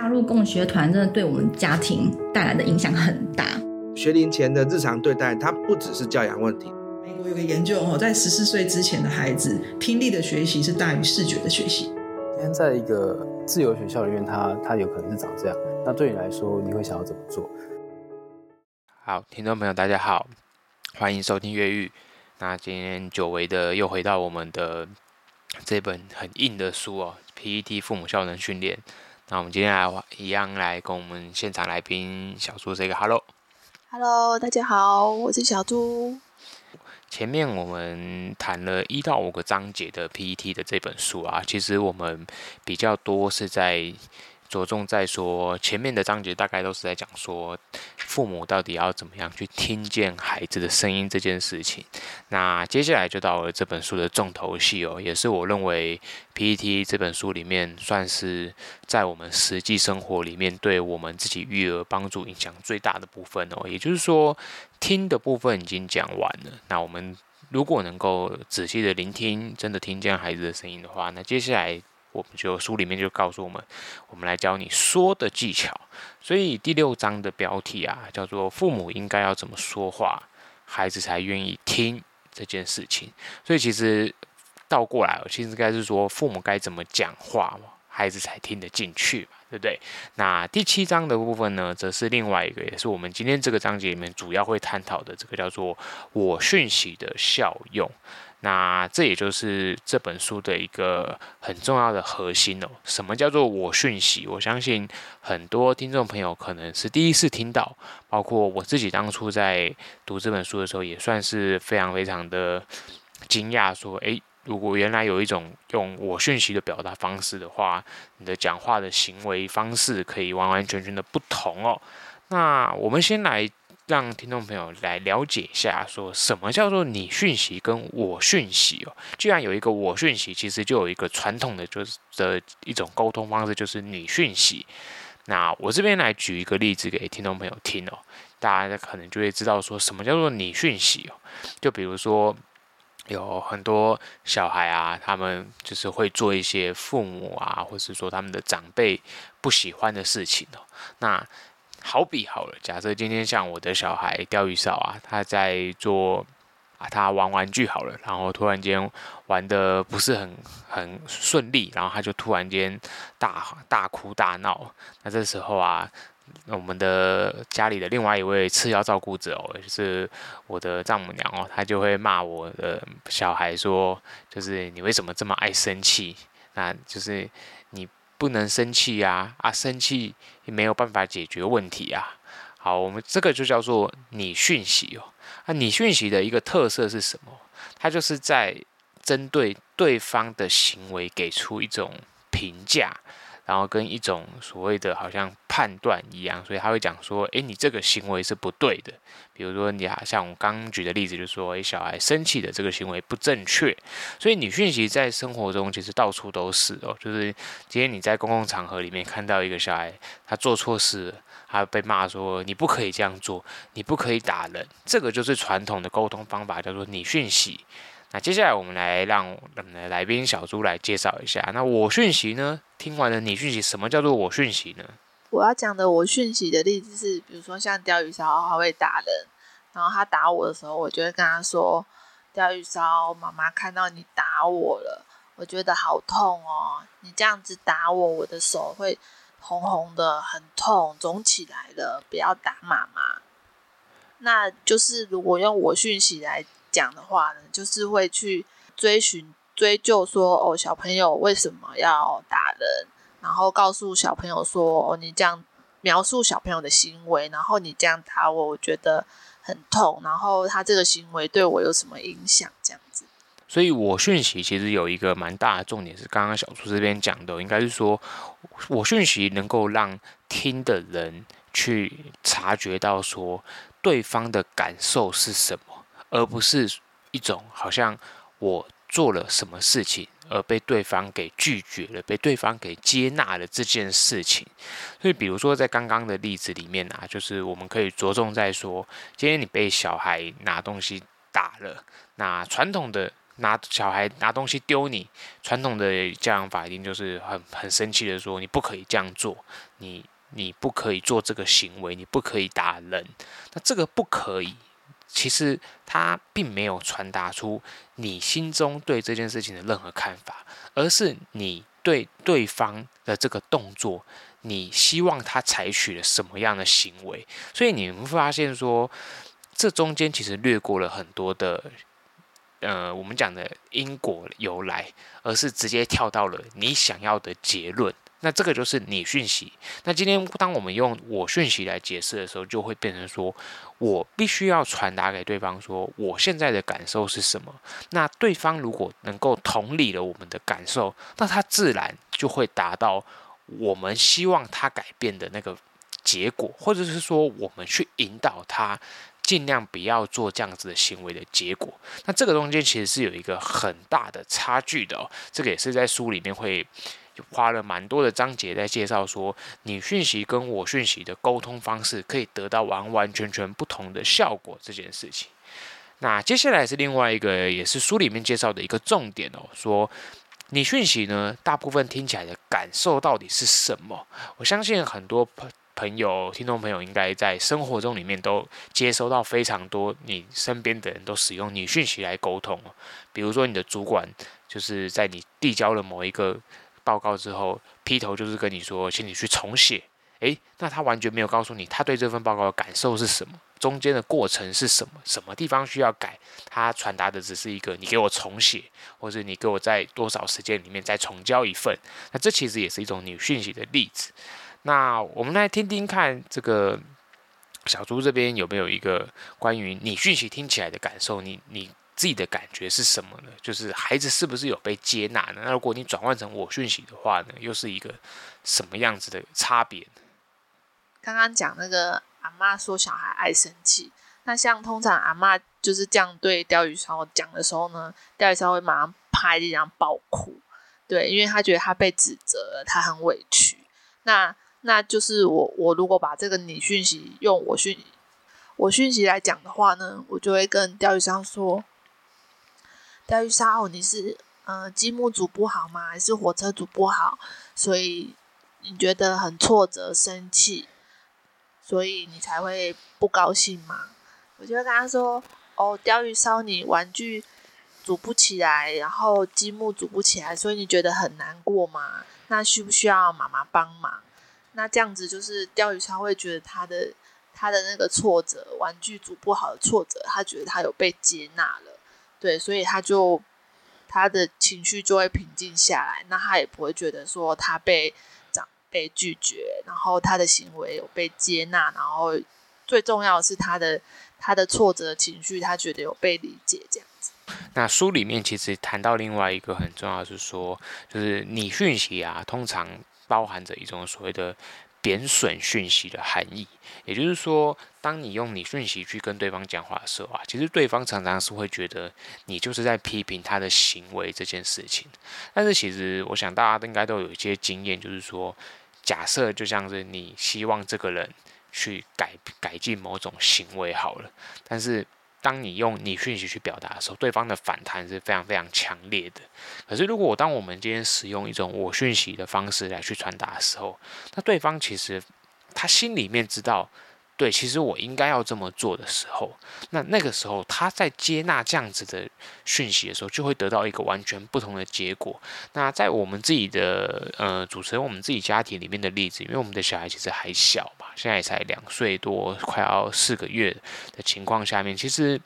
加入共学团真的对我们家庭带来的影响很大。学龄前的日常对待，它不只是教养问题。美国有个研究哦，在十四岁之前的孩子，听力的学习是大于视觉的学习。今天在一个自由学校里面，他他有可能是长这样。那对你来说，你会想要怎么做？好，听众朋友，大家好，欢迎收听越狱。那今天久违的又回到我们的这本很硬的书哦，PET 父母效能训练。那我们今天来一样来跟我们现场来宾小猪说一个 hello，hello，大家好，我是小猪。前面我们谈了一到五个章节的 PET 的这本书啊，其实我们比较多是在着重在说前面的章节，大概都是在讲说父母到底要怎么样去听见孩子的声音这件事情。那接下来就到了这本书的重头戏哦，也是我认为 PET 这本书里面算是在我们实际生活里面对我们自己育儿帮助影响最大的部分哦。也就是说，听的部分已经讲完了。那我们如果能够仔细的聆听，真的听见孩子的声音的话，那接下来。我们就书里面就告诉我们，我们来教你说的技巧。所以第六章的标题啊，叫做“父母应该要怎么说话，孩子才愿意听”这件事情。所以其实倒过来，其实应该是说父母该怎么讲话嘛，孩子才听得进去嘛，对不对？那第七章的部分呢，则是另外一个，也是我们今天这个章节里面主要会探讨的，这个叫做“我讯息的效用”。那这也就是这本书的一个很重要的核心哦。什么叫做我讯息？我相信很多听众朋友可能是第一次听到，包括我自己当初在读这本书的时候，也算是非常非常的惊讶。说，诶，如果原来有一种用我讯息的表达方式的话，你的讲话的行为方式可以完完全全的不同哦。那我们先来。让听众朋友来了解一下，说什么叫做你讯息跟我讯息哦。既然有一个我讯息，其实就有一个传统的就是的一种沟通方式，就是你讯息。那我这边来举一个例子给听众朋友听哦，大家可能就会知道说什么叫做你讯息哦。就比如说有很多小孩啊，他们就是会做一些父母啊，或是说他们的长辈不喜欢的事情哦。那好比好了，假设今天像我的小孩钓鱼扫啊，他在做啊，他玩玩具好了，然后突然间玩的不是很很顺利，然后他就突然间大大哭大闹。那这时候啊，我们的家里的另外一位次要照顾者哦，就是我的丈母娘哦，她就会骂我的小孩说，就是你为什么这么爱生气？那就是。不能生气呀！啊，生气也没有办法解决问题啊。好，我们这个就叫做拟讯息哦。啊，拟讯息的一个特色是什么？它就是在针对对方的行为给出一种评价。然后跟一种所谓的好像判断一样，所以他会讲说：“诶，你这个行为是不对的。比如说，你好像我刚举的例子，就说，诶，小孩生气的这个行为不正确。所以，你讯息在生活中其实到处都是哦。就是今天你在公共场合里面看到一个小孩，他做错事了，他被骂说你不可以这样做，你不可以打人。这个就是传统的沟通方法，叫做你讯息。”那接下来我们来让我们的来宾小猪来介绍一下。那我讯息呢？听完了你讯息，什么叫做我讯息呢？我要讲的我讯息的例子是，比如说像钓鱼烧，他会打人，然后他打我的时候，我就会跟他说：“钓鱼烧，妈妈看到你打我了，我觉得好痛哦！你这样子打我，我的手会红红的，很痛，肿起来了，不要打妈妈。”那就是如果用我讯息来。讲的话呢，就是会去追寻、追究说，哦，小朋友为什么要打人？然后告诉小朋友说，哦，你这样描述小朋友的行为，然后你这样打我，我觉得很痛。然后他这个行为对我有什么影响？这样子。所以我讯息其实有一个蛮大的重点，是刚刚小猪这边讲的，应该是说我讯息能够让听的人去察觉到说对方的感受是什么。而不是一种好像我做了什么事情而被对方给拒绝了，被对方给接纳了这件事情。所以，比如说在刚刚的例子里面啊，就是我们可以着重在说，今天你被小孩拿东西打了，那传统的拿小孩拿东西丢你，传统的教养法一定就是很很生气的说，你不可以这样做，你你不可以做这个行为，你不可以打人。那这个不可以，其实他并没有传达出你心中对这件事情的任何看法，而是你对对方的这个动作，你希望他采取了什么样的行为。所以你会发现说，这中间其实略过了很多的。呃，我们讲的因果由来，而是直接跳到了你想要的结论。那这个就是你讯息。那今天当我们用我讯息来解释的时候，就会变成说我必须要传达给对方说我现在的感受是什么。那对方如果能够同理了我们的感受，那他自然就会达到我们希望他改变的那个结果，或者是说我们去引导他。尽量不要做这样子的行为的结果，那这个中间其实是有一个很大的差距的哦。这个也是在书里面会花了蛮多的章节在介绍说，你讯息跟我讯息的沟通方式可以得到完完全全不同的效果这件事情。那接下来是另外一个，也是书里面介绍的一个重点哦，说你讯息呢，大部分听起来的感受到底是什么？我相信很多朋朋友、听众朋友应该在生活中里面都接收到非常多，你身边的人都使用你讯息来沟通。比如说，你的主管就是在你递交了某一个报告之后，劈头就是跟你说，请你去重写。诶，那他完全没有告诉你他对这份报告的感受是什么，中间的过程是什么，什么地方需要改，他传达的只是一个你给我重写，或者你给我在多少时间里面再重交一份。那这其实也是一种你讯息的例子。那我们来听听看，这个小猪这边有没有一个关于你讯息听起来的感受？你你自己的感觉是什么呢？就是孩子是不是有被接纳呢？那如果你转换成我讯息的话呢，又是一个什么样子的差别呢？刚刚讲那个阿嬷说小孩爱生气，那像通常阿嬷就是这样对钓鱼烧讲的时候呢，钓鱼烧会马上趴地上爆哭，对，因为他觉得他被指责了，他很委屈。那那就是我，我如果把这个你讯息用我讯我讯息来讲的话呢，我就会跟钓鱼商说：“钓鱼烧，你是呃积木组不好吗？还是火车组不好？所以你觉得很挫折、生气，所以你才会不高兴吗？”我就跟他说：“哦，钓鱼烧，你玩具组不起来，然后积木组不起来，所以你觉得很难过吗？那需不需要妈妈帮忙？”那这样子就是钓鱼烧会觉得他的他的那个挫折，玩具组不好的挫折，他觉得他有被接纳了，对，所以他就他的情绪就会平静下来，那他也不会觉得说他被长被拒绝，然后他的行为有被接纳，然后最重要的是他的他的挫折情绪，他觉得有被理解这样子。那书里面其实谈到另外一个很重要是说，就是你讯息啊，通常。包含着一种所谓的贬损讯息的含义，也就是说，当你用你讯息去跟对方讲话的时候啊，其实对方常常是会觉得你就是在批评他的行为这件事情。但是其实我想大家应该都有一些经验，就是说，假设就像是你希望这个人去改改进某种行为好了，但是。当你用你讯息去表达的时候，对方的反弹是非常非常强烈的。可是，如果我当我们今天使用一种我讯息的方式来去传达的时候，那对方其实他心里面知道。对，其实我应该要这么做的时候，那那个时候他在接纳这样子的讯息的时候，就会得到一个完全不同的结果。那在我们自己的呃，主持人我们自己家庭里面的例子，因为我们的小孩其实还小嘛，现在才两岁多，快要四个月的情况下面，其实。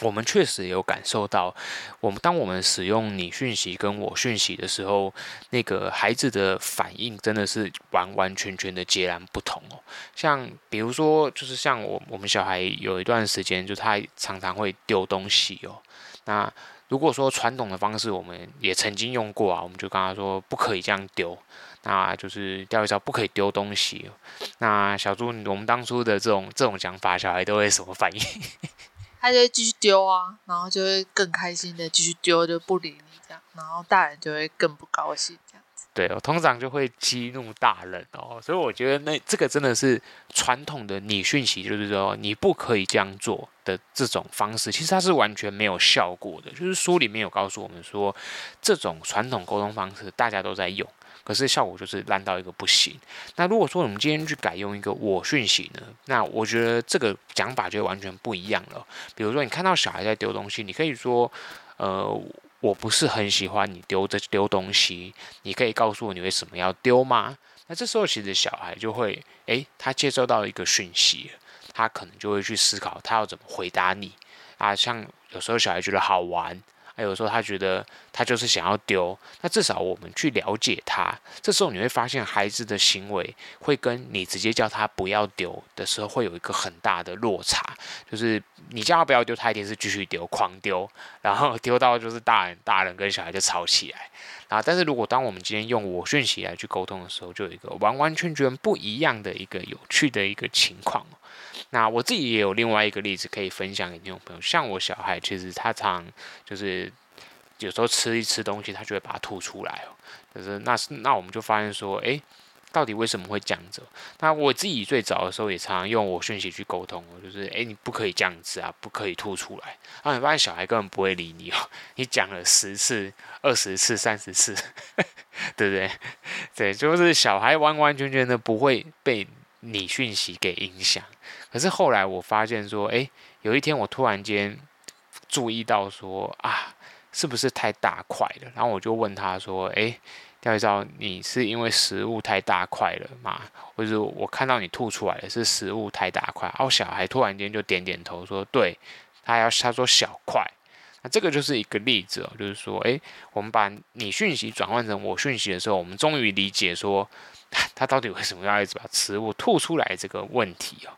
我们确实有感受到，我们当我们使用你讯息跟我讯息的时候，那个孩子的反应真的是完完全全的截然不同哦。像比如说，就是像我我们小孩有一段时间，就他常常会丢东西哦。那如果说传统的方式，我们也曾经用过啊，我们就跟他说不可以这样丢，那就是钓鱼烧不可以丢东西。那小猪，我们当初的这种这种讲法，小孩都会什么反应？他就会继续丢啊，然后就会更开心的继续丢，就不理你这样，然后大人就会更不高兴这样子。对，我通常就会激怒大人哦，所以我觉得那这个真的是传统的拟讯息，就是说你不可以这样做的这种方式，其实它是完全没有效果的。就是书里面有告诉我们说，这种传统沟通方式大家都在用，可是效果就是烂到一个不行。那如果说我们今天去改用一个我讯息呢，那我觉得这个讲法就完全不一样了。比如说你看到小孩在丢东西，你可以说，呃。我不是很喜欢你丢这丢东西，你可以告诉我你为什么要丢吗？那这时候其实小孩就会，诶，他接收到一个讯息，他可能就会去思考他要怎么回答你啊。像有时候小孩觉得好玩。还有时候他觉得他就是想要丢，那至少我们去了解他，这时候你会发现孩子的行为会跟你直接叫他不要丢的时候会有一个很大的落差，就是你叫他不要丢，他一定是继续丢，狂丢，然后丢到就是大人大人跟小孩就吵起来啊。但是如果当我们今天用我讯息来去沟通的时候，就有一个完完全全不一样的一个有趣的一个情况。那我自己也有另外一个例子可以分享给听众朋友，像我小孩，其实他常就是有时候吃一吃东西，他就会把它吐出来哦。就是那那我们就发现说，诶，到底为什么会这样子？那我自己最早的时候也常常用我讯息去沟通，就是诶，你不可以这样子啊，不可以吐出来。然后你发现小孩根本不会理你哦，你讲了十次、二十次、三十次，对不对？对，就是小孩完完全全的不会被你讯息给影响。可是后来我发现说，诶，有一天我突然间注意到说，啊，是不是太大块了？然后我就问他说，诶，廖一昭，你是因为食物太大块了吗？或者我看到你吐出来的是食物太大块？然后小孩突然间就点点头说，对，他要他说小块。那这个就是一个例子哦，就是说，诶，我们把你讯息转换成我讯息的时候，我们终于理解说，他到底为什么要一直把食物吐出来这个问题哦。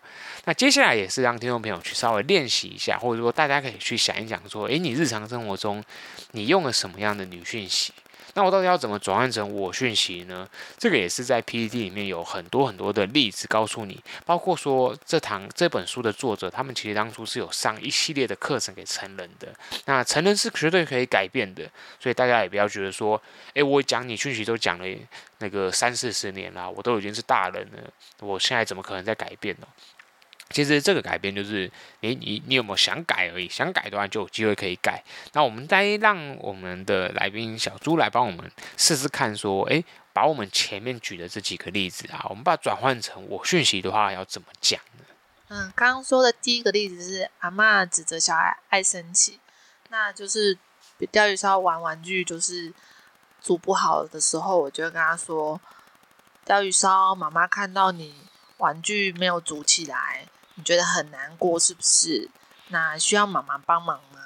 那接下来也是让听众朋友去稍微练习一下，或者说大家可以去想一想，说，诶，你日常生活中你用了什么样的女讯息？那我到底要怎么转换成我讯息呢？这个也是在 PPT 里面有很多很多的例子告诉你，包括说这堂这本书的作者，他们其实当初是有上一系列的课程给成人的。那成人是绝对可以改变的，所以大家也不要觉得说，诶，我讲你讯息都讲了那个三四十年了，我都已经是大人了，我现在怎么可能在改变呢？其实这个改变就是你你你有没有想改而已，想改的话就有机会可以改。那我们再让我们的来宾小朱来帮我们试试看，说，诶，把我们前面举的这几个例子啊，我们把它转换成我讯息的话要怎么讲呢？嗯，刚刚说的第一个例子是阿嬷指责小孩爱生气，那就是钓鱼烧玩玩具就是煮不好的时候，我就跟他说，钓鱼烧妈妈看到你玩具没有煮起来。觉得很难过是不是？那需要妈妈帮忙吗？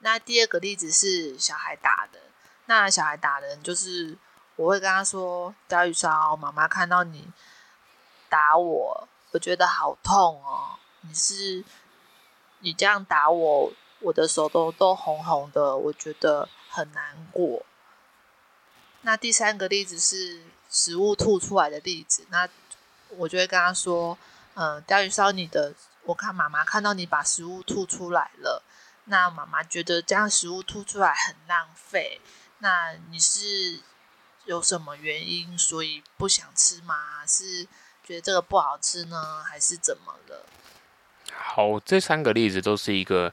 那第二个例子是小孩打的，那小孩打人就是我会跟他说：“钓鱼烧，妈妈看到你打我，我觉得好痛哦。你是你这样打我，我的手都都红红的，我觉得很难过。”那第三个例子是食物吐出来的例子，那我就会跟他说。嗯，钓鱼烧，你的，我看妈妈看到你把食物吐出来了，那妈妈觉得这样食物吐出来很浪费，那你是有什么原因，所以不想吃吗？是觉得这个不好吃呢，还是怎么了？好，这三个例子都是一个。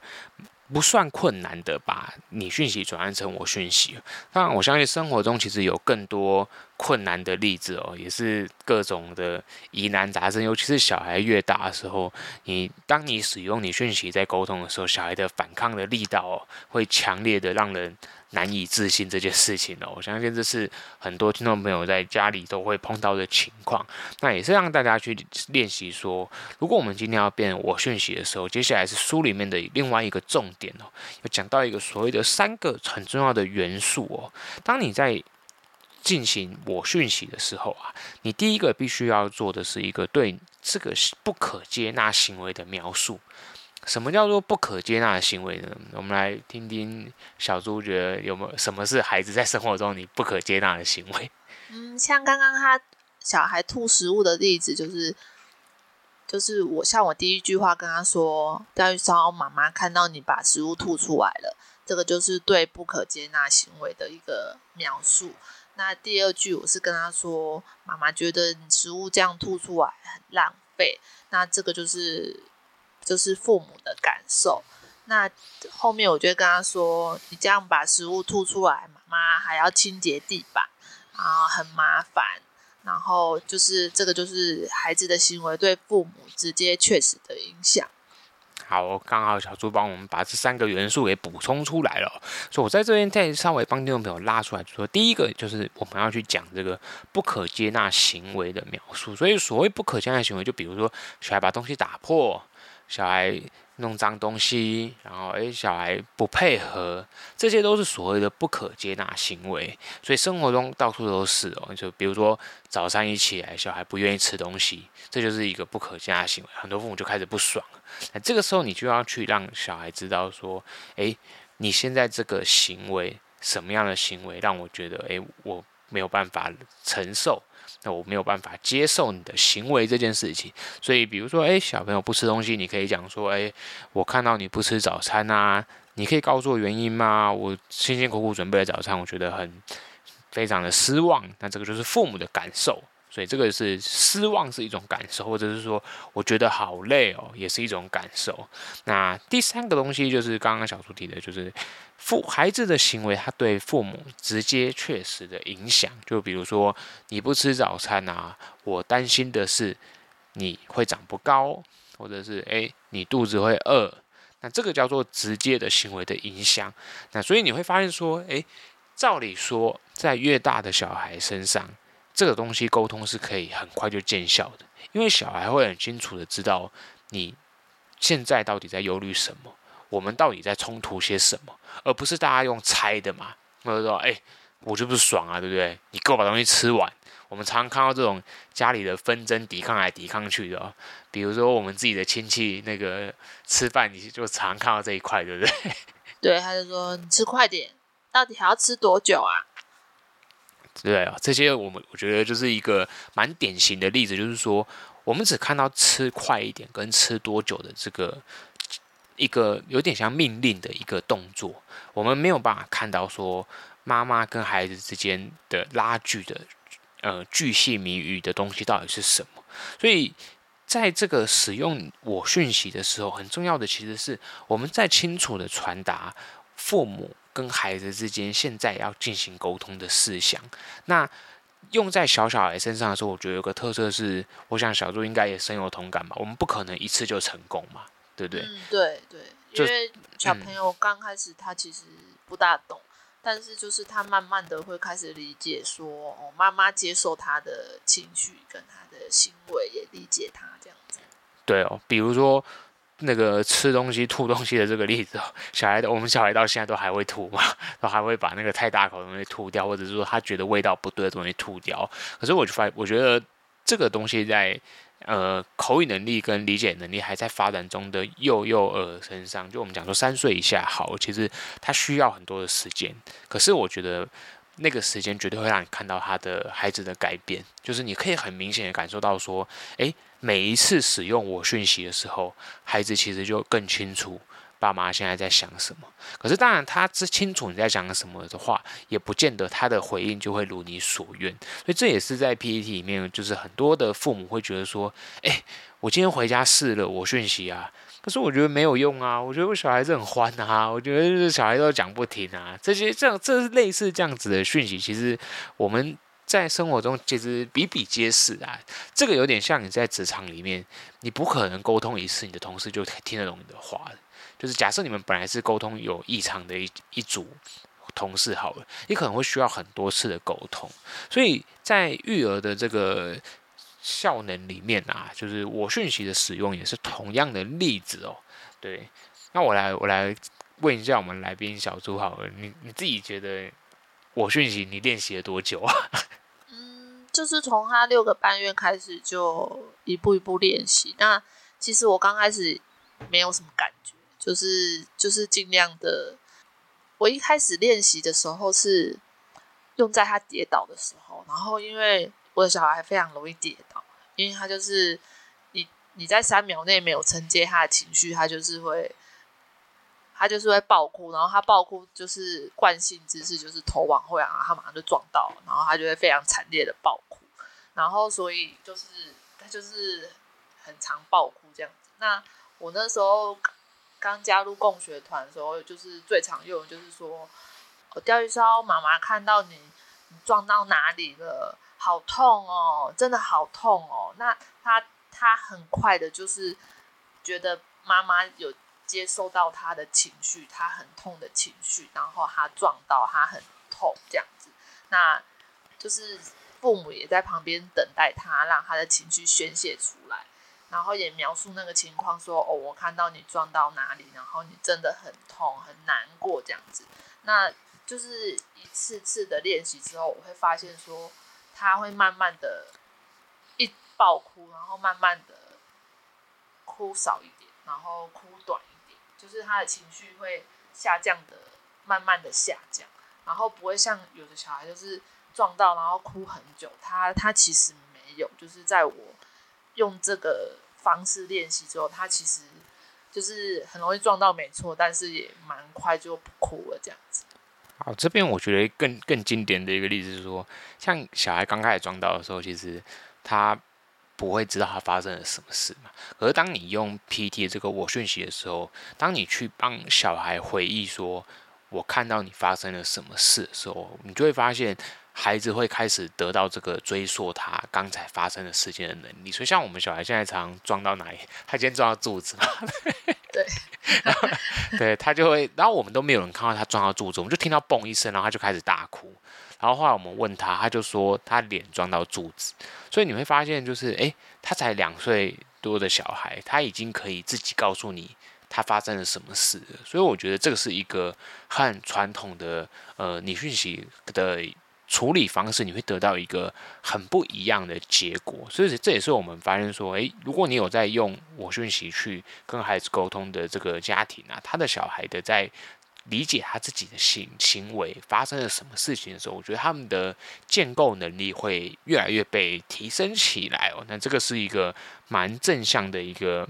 不算困难的，把你讯息转换成我讯息。当然，我相信生活中其实有更多困难的例子哦，也是各种的疑难杂症。尤其是小孩越大的时候，你当你使用你讯息在沟通的时候，小孩的反抗的力道哦，会强烈的让人。难以置信这件事情呢，我相信这是很多听众朋友在家里都会碰到的情况。那也是让大家去练习说，如果我们今天要变我讯息的时候，接下来是书里面的另外一个重点哦，要讲到一个所谓的三个很重要的元素哦。当你在进行我讯息的时候啊，你第一个必须要做的是一个对这个不可接纳行为的描述。什么叫做不可接纳的行为呢？我们来听听小猪觉得有没有什么是孩子在生活中你不可接纳的行为？嗯，像刚刚他小孩吐食物的例子，就是就是我像我第一句话跟他说：“钓鱼烧妈妈看到你把食物吐出来了。”这个就是对不可接纳行为的一个描述。那第二句我是跟他说，妈妈觉得你食物这样吐出来很浪费。那这个就是就是父母的感受。那后面我就跟他说，你这样把食物吐出来，妈妈还要清洁地板，啊很麻烦。然后就是这个就是孩子的行为对父母直接确实的影响。好，刚好小猪帮我们把这三个元素给补充出来了，所以我在这边再稍微帮听众朋友拉出来，就说第一个就是我们要去讲这个不可接纳行为的描述。所以所谓不可接纳行为，就比如说小孩把东西打破，小孩。弄脏东西，然后诶，小孩不配合，这些都是所谓的不可接纳行为。所以生活中到处都是哦，就比如说早上一起来，小孩不愿意吃东西，这就是一个不可接纳行为。很多父母就开始不爽。那这个时候你就要去让小孩知道说，诶，你现在这个行为，什么样的行为让我觉得，诶，我没有办法承受。那我没有办法接受你的行为这件事情，所以比如说，哎，小朋友不吃东西，你可以讲说，哎，我看到你不吃早餐啊，你可以告诉我原因吗？我辛辛苦苦准备的早餐，我觉得很非常的失望。那这个就是父母的感受。所以这个是失望是一种感受，或者是说我觉得好累哦，也是一种感受。那第三个东西就是刚刚小猪提的，就是父孩子的行为，他对父母直接确实的影响。就比如说你不吃早餐啊，我担心的是你会长不高，或者是诶，你肚子会饿。那这个叫做直接的行为的影响。那所以你会发现说，诶，照理说在越大的小孩身上。这个东西沟通是可以很快就见效的，因为小孩会很清楚的知道你现在到底在忧虑什么，我们到底在冲突些什么，而不是大家用猜的嘛。或者说，哎，我就不爽啊，对不对？你给我把东西吃完。我们常常看到这种家里的纷争、抵抗来抵抗去的，比如说我们自己的亲戚那个吃饭，你就常常看到这一块，对不对？对，他就说你吃快点，到底还要吃多久啊？对啊，这些我们我觉得就是一个蛮典型的例子，就是说我们只看到吃快一点跟吃多久的这个一个有点像命令的一个动作，我们没有办法看到说妈妈跟孩子之间的拉锯的呃巨细靡遗的东西到底是什么。所以在这个使用我讯息的时候，很重要的其实是我们在清楚的传达父母。跟孩子之间现在要进行沟通的事项，那用在小小孩身上的时候，我觉得有个特色是，我想小猪应该也深有同感吧。我们不可能一次就成功嘛，对不对？嗯，对对，因为小朋友刚开始他其实不大懂，嗯，但是就是他慢慢的会开始理解说，哦，妈妈接受他的情绪跟他的行为，也理解他这样子。对哦，比如说。那个吃东西吐东西的这个例子，小孩的我们小孩到现在都还会吐嘛，都还会把那个太大口的东西吐掉，或者是说他觉得味道不对的东西吐掉。可是我就发，我觉得这个东西在呃口语能力跟理解能力还在发展中的幼幼儿身上，就我们讲说三岁以下好，其实他需要很多的时间。可是我觉得那个时间绝对会让你看到他的孩子的改变，就是你可以很明显的感受到说，诶。每一次使用我讯息的时候，孩子其实就更清楚爸妈现在在想什么。可是当然，他知清楚你在讲什么的话，也不见得他的回应就会如你所愿。所以这也是在 PTT 里面，就是很多的父母会觉得说：“诶，我今天回家试了我讯息啊，可是我觉得没有用啊，我觉得我小孩子很欢啊，我觉得就是小孩都讲不停啊。”这些这样，这是类似这样子的讯息，其实我们。在生活中其实比比皆是啊，这个有点像你在职场里面，你不可能沟通一次，你的同事就听得懂你的话。就是假设你们本来是沟通有异常的一一组同事好了，你可能会需要很多次的沟通。所以在育儿的这个效能里面啊，就是我讯息的使用也是同样的例子哦。对，那我来我来问一下我们来宾小猪好了，你你自己觉得？我讯息你练习了多久啊？嗯，就是从他六个半月开始就一步一步练习。那其实我刚开始没有什么感觉，就是就是尽量的。我一开始练习的时候是用在他跌倒的时候，然后因为我的小孩非常容易跌倒，因为他就是你你在三秒内没有承接他的情绪，他就是会他就是会爆哭，然后他爆哭就是惯性姿势，就是头往后仰，他马上就撞到，然后他就会非常惨烈的爆哭，然后所以就是他就是很常爆哭这样子。那我那时候刚加入共学团的时候，就是最常用的就是说，我钓鱼烧妈妈看到你，你撞到哪里了？好痛哦，真的好痛哦。那他他很快的就是觉得妈妈有。接受到他的情绪，他很痛的情绪，然后他撞到，他很痛这样子，那就是父母也在旁边等待他，让他的情绪宣泄出来，然后也描述那个情况，说哦，我看到你撞到哪里，然后你真的很痛很难过这样子，那就是一次次的练习之后，我会发现说他会慢慢的，一爆哭，然后慢慢的哭少一点，然后哭短一点。就是他的情绪会下降的，慢慢的下降，然后不会像有的小孩就是撞到然后哭很久，他他其实没有，就是在我用这个方式练习之后，他其实就是很容易撞到没错，但是也蛮快就不哭了这样子。好，这边我觉得更更经典的一个例子是说，像小孩刚开始撞到的时候，其实他。不会知道他发生了什么事嘛？可是当你用 PT 这个我讯息的时候，当你去帮小孩回忆说“我看到你发生了什么事”的时候，你就会发现孩子会开始得到这个追溯他刚才发生的事件的能力。所以像我们小孩现在常常撞到哪里，他今天撞到柱子嘛？对，对，他就会，然后我们都没有人看到他撞到柱子，我们就听到嘣一声，然后他就开始大哭。然后后来我们问他，他就说他脸撞到柱子，所以你会发现就是，诶，他才两岁多的小孩，他已经可以自己告诉你他发生了什么事。所以我觉得这个是一个很传统的呃，你讯息的处理方式，你会得到一个很不一样的结果。所以这也是我们发现说，诶，如果你有在用我讯息去跟孩子沟通的这个家庭啊，他的小孩的在。理解他自己的行行为发生了什么事情的时候，我觉得他们的建构能力会越来越被提升起来哦。那这个是一个蛮正向的一个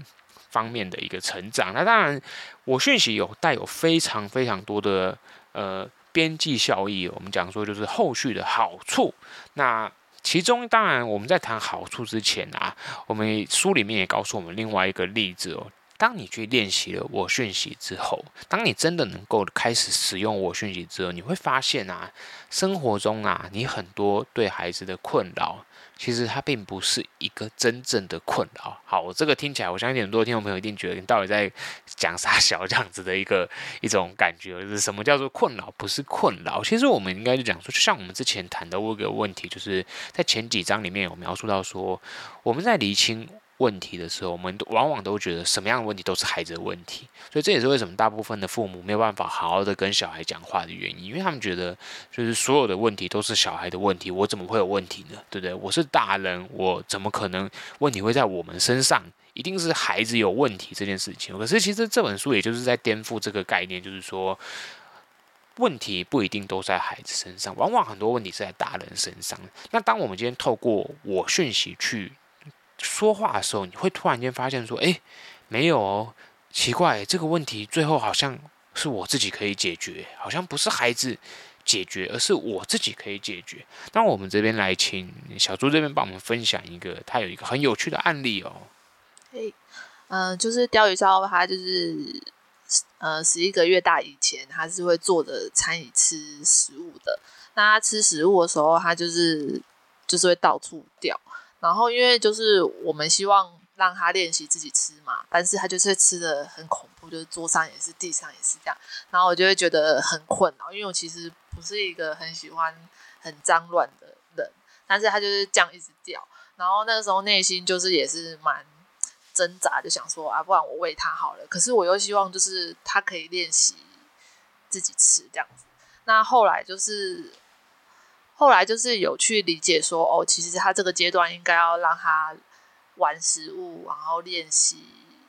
方面的一个成长。那当然，我讯息有带有非常非常多的呃边际效益。我们讲说就是后续的好处。那其中当然我们在谈好处之前啊，我们书里面也告诉我们另外一个例子哦。当你去练习了我讯息之后，当你真的能够开始使用我讯息之后，你会发现啊，生活中啊，你很多对孩子的困扰，其实它并不是一个真正的困扰。好，我这个听起来，我相信很多听众朋友一定觉得你到底在讲啥小这样子的一个 一种感觉，就是什么叫做困扰？不是困扰。其实我们应该就讲说，就像我们之前谈的一个问题，就是在前几章里面有描述到说，我们在厘清。问题的时候，我们往往都觉得什么样的问题都是孩子的问题，所以这也是为什么大部分的父母没有办法好好的跟小孩讲话的原因，因为他们觉得就是所有的问题都是小孩的问题，我怎么会有问题呢？对不对？我是大人，我怎么可能问题会在我们身上？一定是孩子有问题这件事情。可是其实这本书也就是在颠覆这个概念，就是说问题不一定都在孩子身上，往往很多问题是在大人身上。那当我们今天透过我讯息去。说话的时候，你会突然间发现说：“哎，没有哦，奇怪，这个问题最后好像是我自己可以解决，好像不是孩子解决，而是我自己可以解决。”那我们这边来请小猪这边帮我们分享一个，他有一个很有趣的案例哦。嘿，嗯、就是钓鱼烧，他就是呃十一个月大以前，他是会坐着餐椅吃食物的。那他吃食物的时候，他就是就是会到处掉。然后，因为就是我们希望让他练习自己吃嘛，但是他就是吃的很恐怖，就是桌上也是，地上也是这样。然后我就会觉得很困扰，因为我其实不是一个很喜欢很脏乱的人，但是他就是这样一直掉。然后那个时候内心就是也是蛮挣扎，就想说啊，不然我喂他好了。可是我又希望就是他可以练习自己吃这样子。那后来就是。后来就是有去理解说，哦，其实他这个阶段应该要让他玩食物，然后练习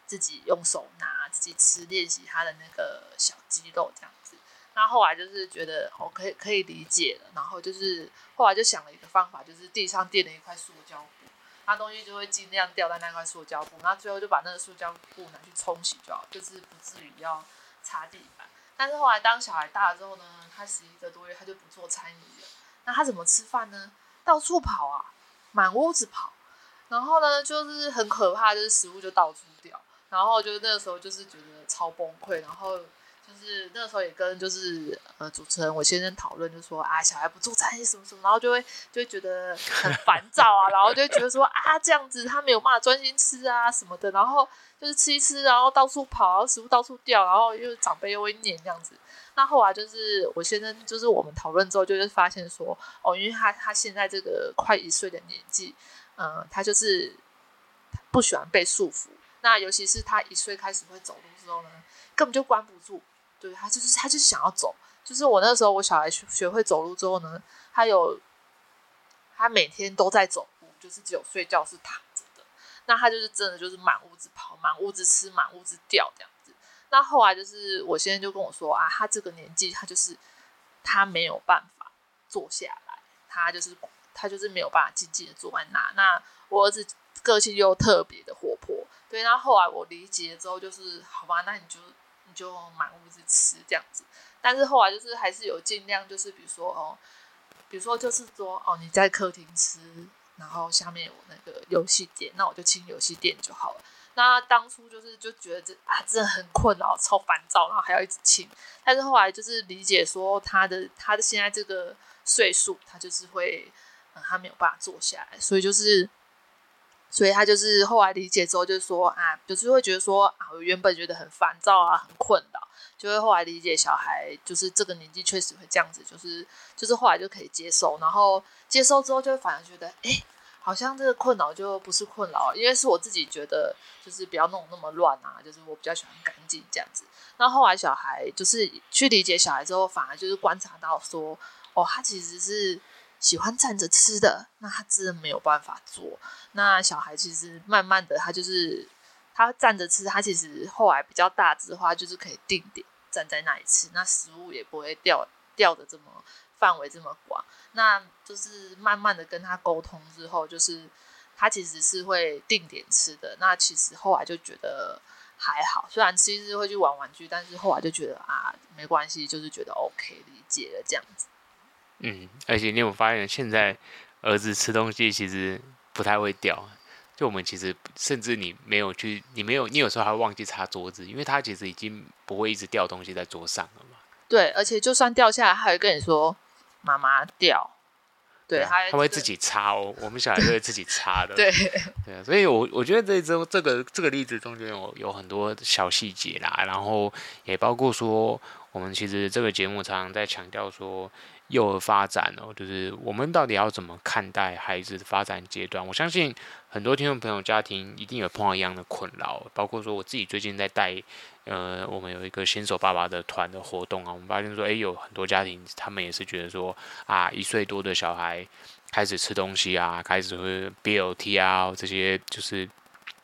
自己用手拿、自己吃，练习他的那个小肌肉这样子。那后来就是觉得，哦，可以可以理解了。然后就是后来就想了一个方法，就是地上垫了一块塑胶布，他东西就会尽量掉在那块塑胶布。那最后就把那个塑胶布拿去冲洗就好，就是不至于要擦地板。但是后来当小孩大了之后呢，他十一个多月他就不做餐饮了。那他怎么吃饭呢？到处跑啊，满屋子跑。然后呢，就是很可怕，就是食物就到处掉。然后就那个时候就是觉得超崩溃。然后就是那个时候也跟就是呃主持人我先生讨论，就说啊小孩不做餐什么什么，然后就会就会觉得很烦躁啊，然后就会觉得说啊这样子他没有办法专心吃啊什么的。然后就是吃一吃，然后到处跑，然后食物到处掉，然后又长辈又会念这样子。那后来就是我先生，就是我们讨论之后，就是发现说哦，因为他他现在这个快一岁的年纪。嗯，他就是不喜欢被束缚。那尤其是他一岁开始会走路之后呢，根本就关不住。对，他就是他就想要走。就是我那时候我小孩学学会走路之后呢，他有他每天都在走路，就是只有睡觉是躺着的。那他就是真的就是满屋子跑，满屋子吃，满屋子掉这样。那后来就是我先生就跟我说啊，他这个年纪他就是他没有办法坐下来，他就是。他就是没有办法静静的坐在那。那我儿子个性又特别的活泼，对。那后来我理解之后，就是好吧，那你就你就满屋子吃这样子。但是后来就是还是有尽量，就是比如说哦，比如说就是说哦，你在客厅吃，然后下面有那个游戏垫，那我就清游戏垫就好了。那当初就是就觉得这啊真的很困扰，超烦躁，然后还要一直清。但是后来就是理解说他的他的现在这个岁数，他就是会。他没有办法坐下来，所以就是，所以他就是后来理解之后，就是说啊，就是会觉得说啊，我原本觉得很烦躁啊，很困扰，就会后来理解小孩就是这个年纪确实会这样子，就是就是后来就可以接受，然后接受之后就会反而觉得，哎，好像这个困扰就不是困扰，因为是我自己觉得就是不要弄那么乱啊，就是我比较喜欢干净这样子。那后来小孩就是去理解小孩之后，反而就是观察到说，哦，他其实是。喜欢站着吃的，那他真的没有办法做。那小孩其实慢慢的，他就是他站着吃，他其实后来比较大之后，就是可以定点站在那里吃，那食物也不会掉掉的这么范围这么广。那就是慢慢的跟他沟通之后，就是他其实是会定点吃的。那其实后来就觉得还好，虽然吃一吃会去玩玩具，但是后来就觉得啊没关系，就是觉得 OK 理解了这样子。嗯，而且你有发现，现在儿子吃东西其实不太会掉。就我们其实甚至你没有去，你没有，你有时候还会忘记擦桌子，因为他其实已经不会一直掉东西在桌上了嘛。对，而且就算掉下来，他会跟你说：“妈妈掉。”对，他他会自己擦哦。我们小孩都会自己擦的。对 对啊，所以我我觉得这这这个这个例子中间有有很多小细节啦，然后也包括说，我们其实这个节目常常在强调说。幼儿发展哦，就是我们到底要怎么看待孩子的发展阶段？我相信很多听众朋友家庭一定有碰到一样的困扰，包括说我自己最近在带，呃，我们有一个新手爸爸的团的活动啊，我们发现说，诶，有很多家庭他们也是觉得说，啊，一岁多的小孩开始吃东西啊，开始会 BLT 啊，这些就是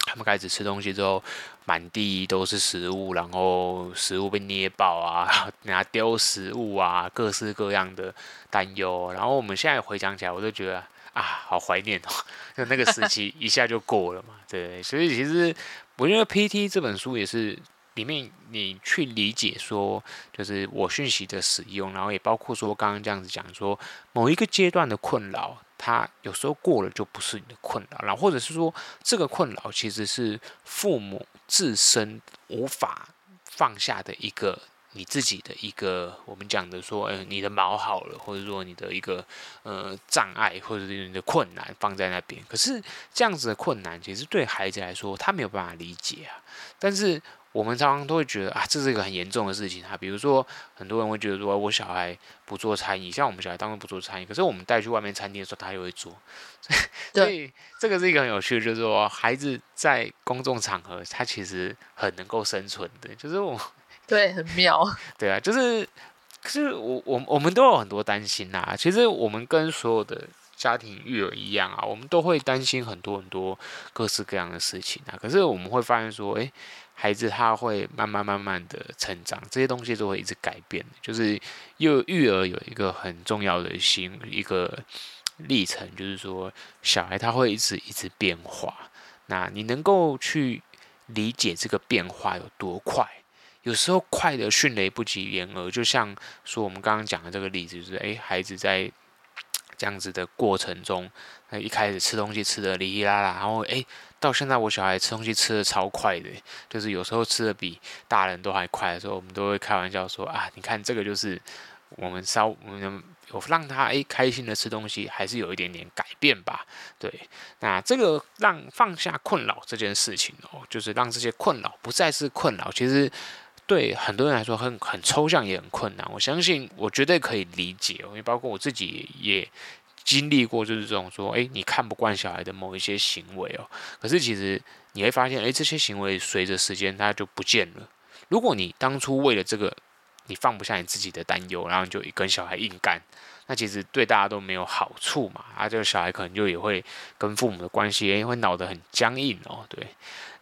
他们开始吃东西之后。满地都是食物，然后食物被捏爆啊，然后丢食物啊，各式各样的担忧。然后我们现在回想起来，我都觉得啊，好怀念哦，就那个时期一下就过了嘛。对，所以其实我觉得《PT》这本书也是里面你去理解说，就是我讯息的使用，然后也包括说刚刚这样子讲说某一个阶段的困扰。他有时候过了就不是你的困扰，然后或者是说这个困扰其实是父母自身无法放下的一个你自己的一个我们讲的说，呃，你的毛好了，或者说你的一个呃障碍，或者是你的困难放在那边。可是这样子的困难，其实对孩子来说他没有办法理解啊，但是。我们常常都会觉得啊，这是一个很严重的事情啊。比如说，很多人会觉得说，我小孩不做餐饮，像我们小孩当然不做餐饮，可是我们带去外面餐厅的时候，他也会做。所以，这个是一个很有趣的，就是说，孩子在公众场合，他其实很能够生存的。就是我，对，很妙。对啊，就是，可是我我我们都有很多担心呐。其实我们跟所有的家庭育儿一样啊，我们都会担心很多很多各式各样的事情啊。可是我们会发现说，诶。孩子他会慢慢慢慢的成长，这些东西都会一直改变。就是幼育儿有一个很重要的心一个历程，就是说小孩他会一直一直变化。那你能够去理解这个变化有多快，有时候快的迅雷不及掩耳，就像说我们刚刚讲的这个例子，就是诶，孩子在这样子的过程中，那一开始吃东西吃的哩哩啦啦，然后诶，到现在我小孩吃东西吃的超快的，就是有时候吃的比大人都还快的时候，我们都会开玩笑说啊，你看这个就是我们稍我们。有让他诶开心的吃东西，还是有一点点改变吧。对，那这个让放下困扰这件事情哦，就是让这些困扰不再是困扰。其实对很多人来说很很抽象，也很困难。我相信我绝对可以理解，因为包括我自己也经历过，就是这种说，诶，你看不惯小孩的某一些行为哦，可是其实你会发现，诶，这些行为随着时间它就不见了。如果你当初为了这个，你放不下你自己的担忧，然后就跟小孩硬干，那其实对大家都没有好处嘛。啊，这个小孩可能就也会跟父母的关系也会闹得很僵硬哦。对，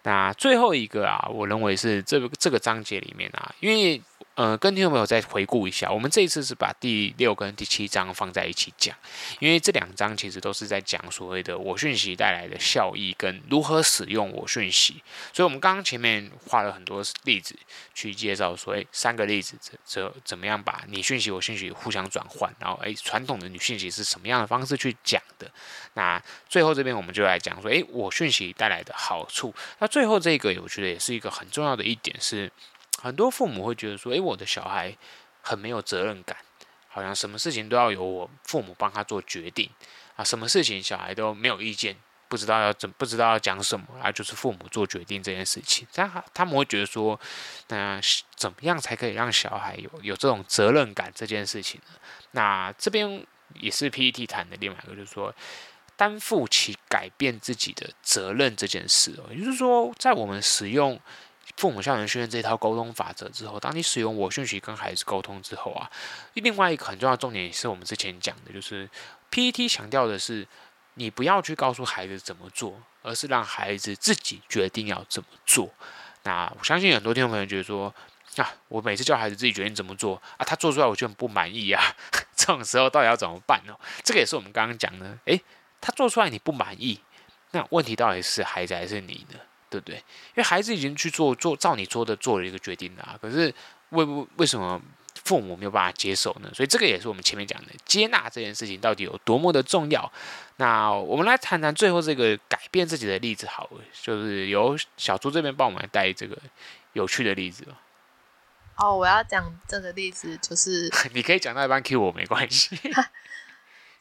那最后一个啊，我认为是这个这个章节里面啊，因为。呃，跟听众朋友再回顾一下，我们这一次是把第六跟第七章放在一起讲，因为这两章其实都是在讲所谓的我讯息带来的效益跟如何使用我讯息，所以我们刚刚前面画了很多例子去介绍说，诶，三个例子这这怎么样把你讯息我讯息互相转换，然后诶，传统的女讯息是什么样的方式去讲的？那最后这边我们就来讲说，诶，我讯息带来的好处。那最后这个我觉得也是一个很重要的一点是。很多父母会觉得说：“诶，我的小孩很没有责任感，好像什么事情都要由我父母帮他做决定啊，什么事情小孩都没有意见，不知道要怎，不知道要讲什么啊，就是父母做决定这件事情。这样他们会觉得说，那怎么样才可以让小孩有有这种责任感这件事情呢？那这边也是 PET 谈的另外一个，就是说担负起改变自己的责任这件事哦，也就是说，在我们使用。父母校园训练这套沟通法则之后，当你使用我讯息跟孩子沟通之后啊，另外一个很重要的重点是我们之前讲的，就是 PET 强调的是，你不要去告诉孩子怎么做，而是让孩子自己决定要怎么做。那我相信很多听众朋友觉得说，啊，我每次叫孩子自己决定怎么做啊，他做出来我就很不满意啊，这种时候到底要怎么办呢？这个也是我们刚刚讲的，诶，他做出来你不满意，那问题到底是孩子还是你呢？对不对？因为孩子已经去做做照你说的做了一个决定了啊，可是为为什么父母没有办法接受呢？所以这个也是我们前面讲的接纳这件事情到底有多么的重要。那我们来谈谈最后这个改变自己的例子，好，就是由小猪这边帮我们来带这个有趣的例子。哦，我要讲这个例子，就是 你可以讲到一半 Q 我没关系。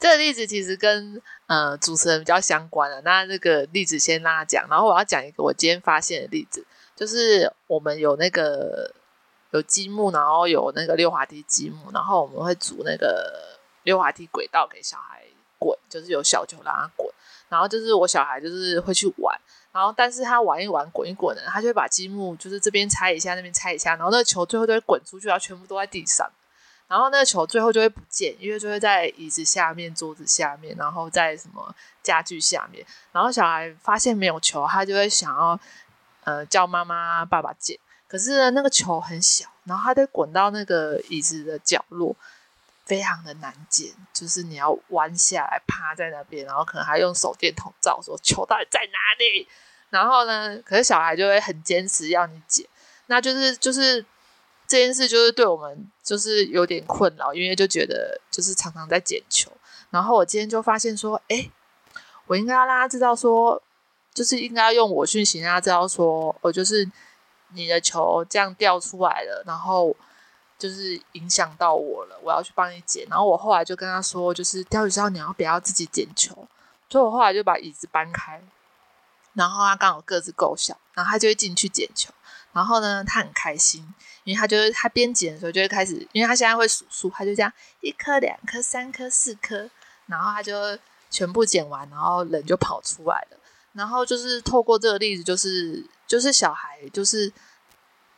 这个例子其实跟呃主持人比较相关的，那这个例子先让他讲，然后我要讲一个我今天发现的例子，就是我们有那个有积木，然后有那个溜滑梯积木，然后我们会组那个溜滑梯轨道给小孩滚，就是有小球让他滚，然后就是我小孩就是会去玩，然后但是他玩一玩滚一滚的，他就会把积木就是这边拆一下，那边拆一下，然后那个球最后都会滚出去，然后全部都在地上。然后那个球最后就会不见，因为就会在椅子下面、桌子下面，然后在什么家具下面。然后小孩发现没有球，他就会想要呃叫妈妈、爸爸捡。可是呢，那个球很小，然后他就滚到那个椅子的角落，非常的难捡。就是你要弯下来趴在那边，然后可能还用手电筒照，说球到底在哪里。然后呢，可是小孩就会很坚持要你捡，那就是就是。这件事就是对我们就是有点困扰，因为就觉得就是常常在捡球。然后我今天就发现说，哎，我应该要让他知道说，就是应该要用我讯息让他知道说，我就是你的球这样掉出来了，然后就是影响到我了，我要去帮你捡。然后我后来就跟他说，就是钓鱼知道你要不要自己捡球？所以我后来就把椅子搬开，然后他刚好个子够小，然后他就会进去捡球。然后呢，他很开心。因为他就是他边捡的时候就会开始，因为他现在会数数，他就这样一颗、两颗、三颗、四颗，然后他就全部捡完，然后人就跑出来了。然后就是透过这个例子，就是就是小孩就是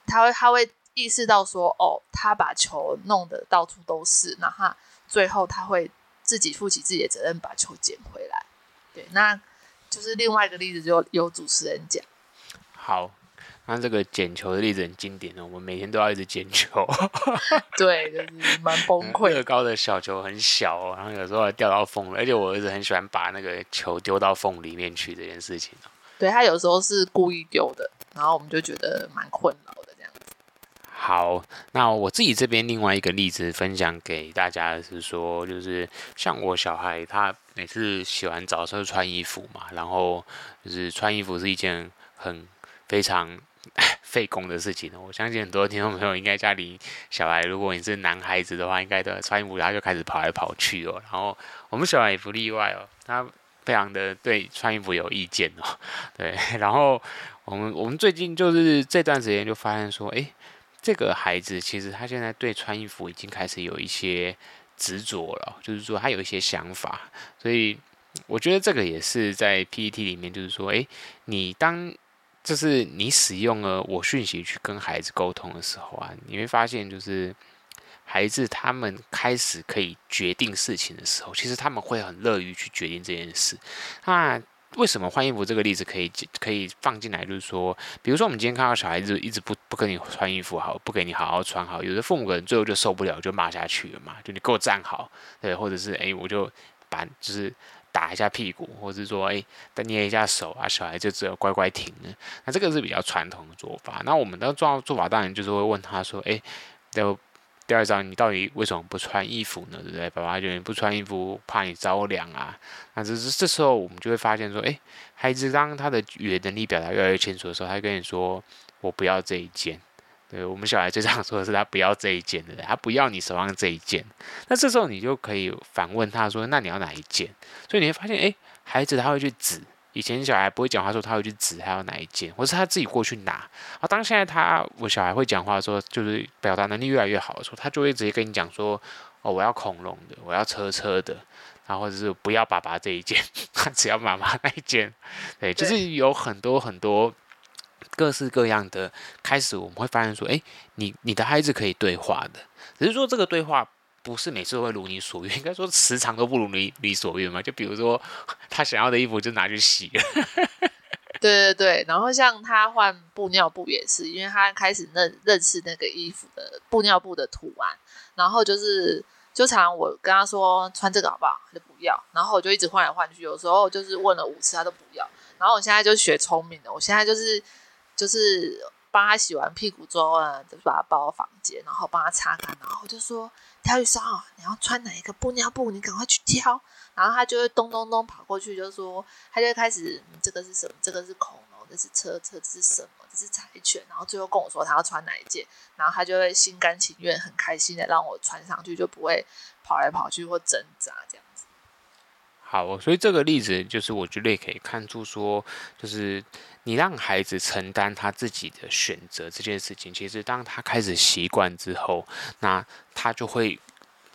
他会他会意识到说，哦，他把球弄得到处都是，然后最后他会自己负起自己的责任，把球捡回来。对，那就是另外一个例子，就由主持人讲。好。那这个捡球的例子很经典哦，我们每天都要一直捡球，对，就是蛮崩溃。乐高的小球很小哦，然后有时候还掉到缝了，而且我儿子很喜欢把那个球丢到缝里面去这件事情。对，他有时候是故意丢的，然后我们就觉得蛮困扰的这样子。好，那我自己这边另外一个例子分享给大家的是说，就是像我小孩，他每次洗完澡之后穿衣服嘛，然后就是穿衣服是一件很非常费工的事情。我相信很多听众朋友应该家里小孩，如果你是男孩子的话，应该都穿衣服他就开始跑来跑去哦。然后我们小孩也不例外哦，他非常的对穿衣服有意见哦。对，然后我们我们最近就是这段时间就发现说，诶。这个孩子其实他现在对穿衣服已经开始有一些执着了，就是说他有一些想法，所以我觉得这个也是在 PET 里面，就是说，诶，你当就是你使用了我讯息去跟孩子沟通的时候啊，你会发现，就是孩子他们开始可以决定事情的时候，其实他们会很乐于去决定这件事，那。为什么换衣服这个例子可以可以放进来？就是说，比如说我们今天看到小孩子一直不不跟你穿衣服好，不给你好好穿好，有的父母可能最后就受不了，就骂下去了嘛。就你给我站好，对，或者是哎，我就把就是打一下屁股，或者是说哎，再捏一下手啊，小孩就只有乖乖停了。那这个是比较传统的做法。那我们的做做法当然就是会问他说，哎，就。第二章，你到底为什么不穿衣服呢？对不对？爸爸觉得你不穿衣服，怕你着凉啊。那这是这时候，我们就会发现说，诶，孩子当他的语言能力表达越来越清楚的时候，他跟你说，我不要这一件。对，我们小孩最常说的是他不要这一件，对不对？他不要你手上这一件。那这时候你就可以反问他说，那你要哪一件？所以你会发现，诶，孩子他会去指。以前小孩不会讲话的时候，他会去指他要哪一件，或是他自己过去拿。啊，当现在他我小孩会讲话的时候，就是表达能力越来越好的时候，他就会直接跟你讲说：“哦，我要恐龙的，我要车车的，然后或者是不要爸爸这一件，他只要妈妈那一件。”对，就是有很多很多各式各样的开始，我们会发现说：“诶，你你的孩子可以对话的，只是说这个对话。”不是每次都会如你所愿，应该说时常都不如你你所愿嘛。就比如说，他想要的衣服就拿去洗了。对对对，然后像他换布尿布也是，因为他开始认认识那个衣服的布尿布的图案，然后就是就常我跟他说穿这个好不好，他就不要，然后我就一直换来换去，有时候就是问了五次他都不要，然后我现在就学聪明了，我现在就是就是帮他洗完屁股之后呢，就把他抱到房间，然后帮他擦干，然后就说。挑一双，你要穿哪一个布尿布？你赶快去挑。然后他就会咚咚咚跑过去，就说，他就开始，这个是什么？这个是恐龙，这是车车，这是什么？这是柴犬。然后最后跟我说他要穿哪一件，然后他就会心甘情愿、很开心的让我穿上去，就不会跑来跑去或挣扎这样。好，所以这个例子就是我觉得也可以看出说，就是你让孩子承担他自己的选择这件事情，其实当他开始习惯之后，那他就会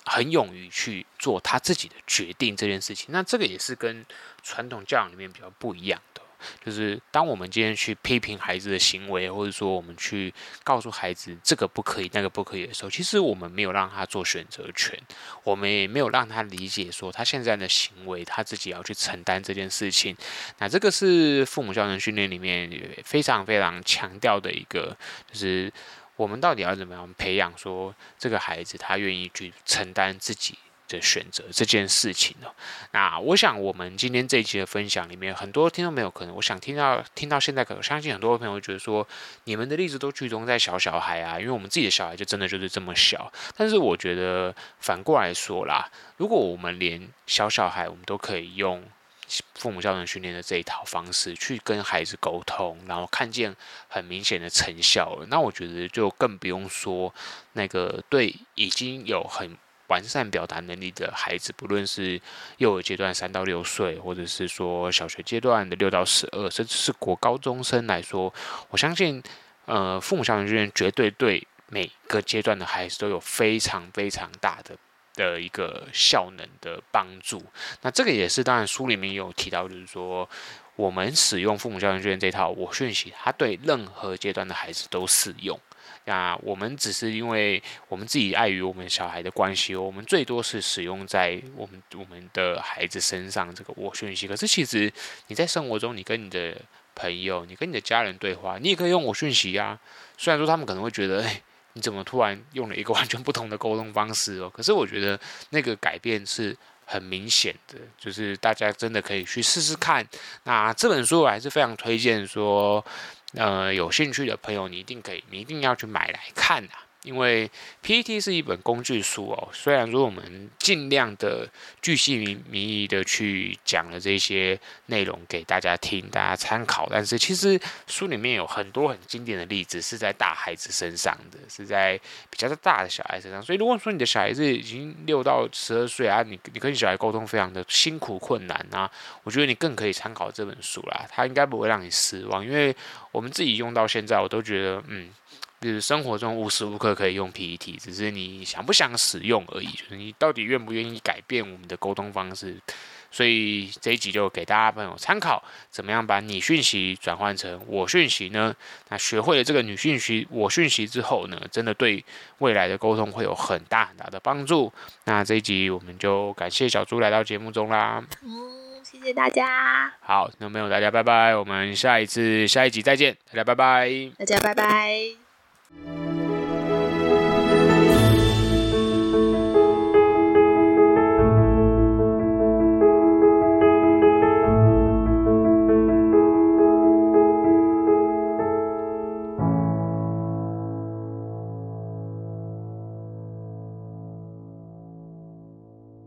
很勇于去做他自己的决定这件事情。那这个也是跟传统教养里面比较不一样的。就是当我们今天去批评孩子的行为，或者说我们去告诉孩子这个不可以、那个不可以的时候，其实我们没有让他做选择权，我们也没有让他理解说他现在的行为他自己要去承担这件事情。那这个是父母教能训练里面非常非常强调的一个，就是我们到底要怎么样培养说这个孩子他愿意去承担自己。的选择这件事情呢，那我想我们今天这一期的分享里面，很多听众朋友可能，我想听到听到现在，可能相信很多朋友会觉得说，你们的例子都集中在小小孩啊，因为我们自己的小孩就真的就是这么小。但是我觉得反过来说啦，如果我们连小小孩我们都可以用父母教养训练的这一套方式去跟孩子沟通，然后看见很明显的成效了，那我觉得就更不用说那个对已经有很。完善表达能力的孩子，不论是幼儿阶段三到六岁，或者是说小学阶段的六到十二，甚至是国高中生来说，我相信，呃，父母教养训练绝对对每个阶段的孩子都有非常非常大的的一个效能的帮助。那这个也是当然书里面有提到，就是说我们使用父母教养训练这套我讯息，它对任何阶段的孩子都适用。那我们只是因为我们自己碍于我们小孩的关系哦，我们最多是使用在我们我们的孩子身上这个我讯息。可是其实你在生活中，你跟你的朋友，你跟你的家人对话，你也可以用我讯息呀。虽然说他们可能会觉得，哎，你怎么突然用了一个 完全不同的沟通方式哦？可是我觉得那个改变是很明显的，就是大家真的可以去试试看。那这本书我还是非常推荐说。呃，有兴趣的朋友，你一定可以，你一定要去买来看啊。因为 PET 是一本工具书哦，虽然说我们尽量的巨细靡遗的去讲了这些内容给大家听，大家参考，但是其实书里面有很多很经典的例子是在大孩子身上的，是在比较大的小孩身上。所以如果说你的小孩子已经六到十二岁啊，你你跟你小孩沟通非常的辛苦困难啊，我觉得你更可以参考这本书啦，它应该不会让你失望，因为我们自己用到现在，我都觉得嗯。就是生活中无时无刻可以用 PET，只是你想不想使用而已。就是你到底愿不愿意改变我们的沟通方式？所以这一集就给大家朋友参考，怎么样把你讯息转换成我讯息呢？那学会了这个你讯息、我讯息之后呢，真的对未来的沟通会有很大很大的帮助。那这一集我们就感谢小猪来到节目中啦。嗯，谢谢大家。好，那没有大家拜拜，我们下一次下一集再见，大家拜拜，大家拜拜。Música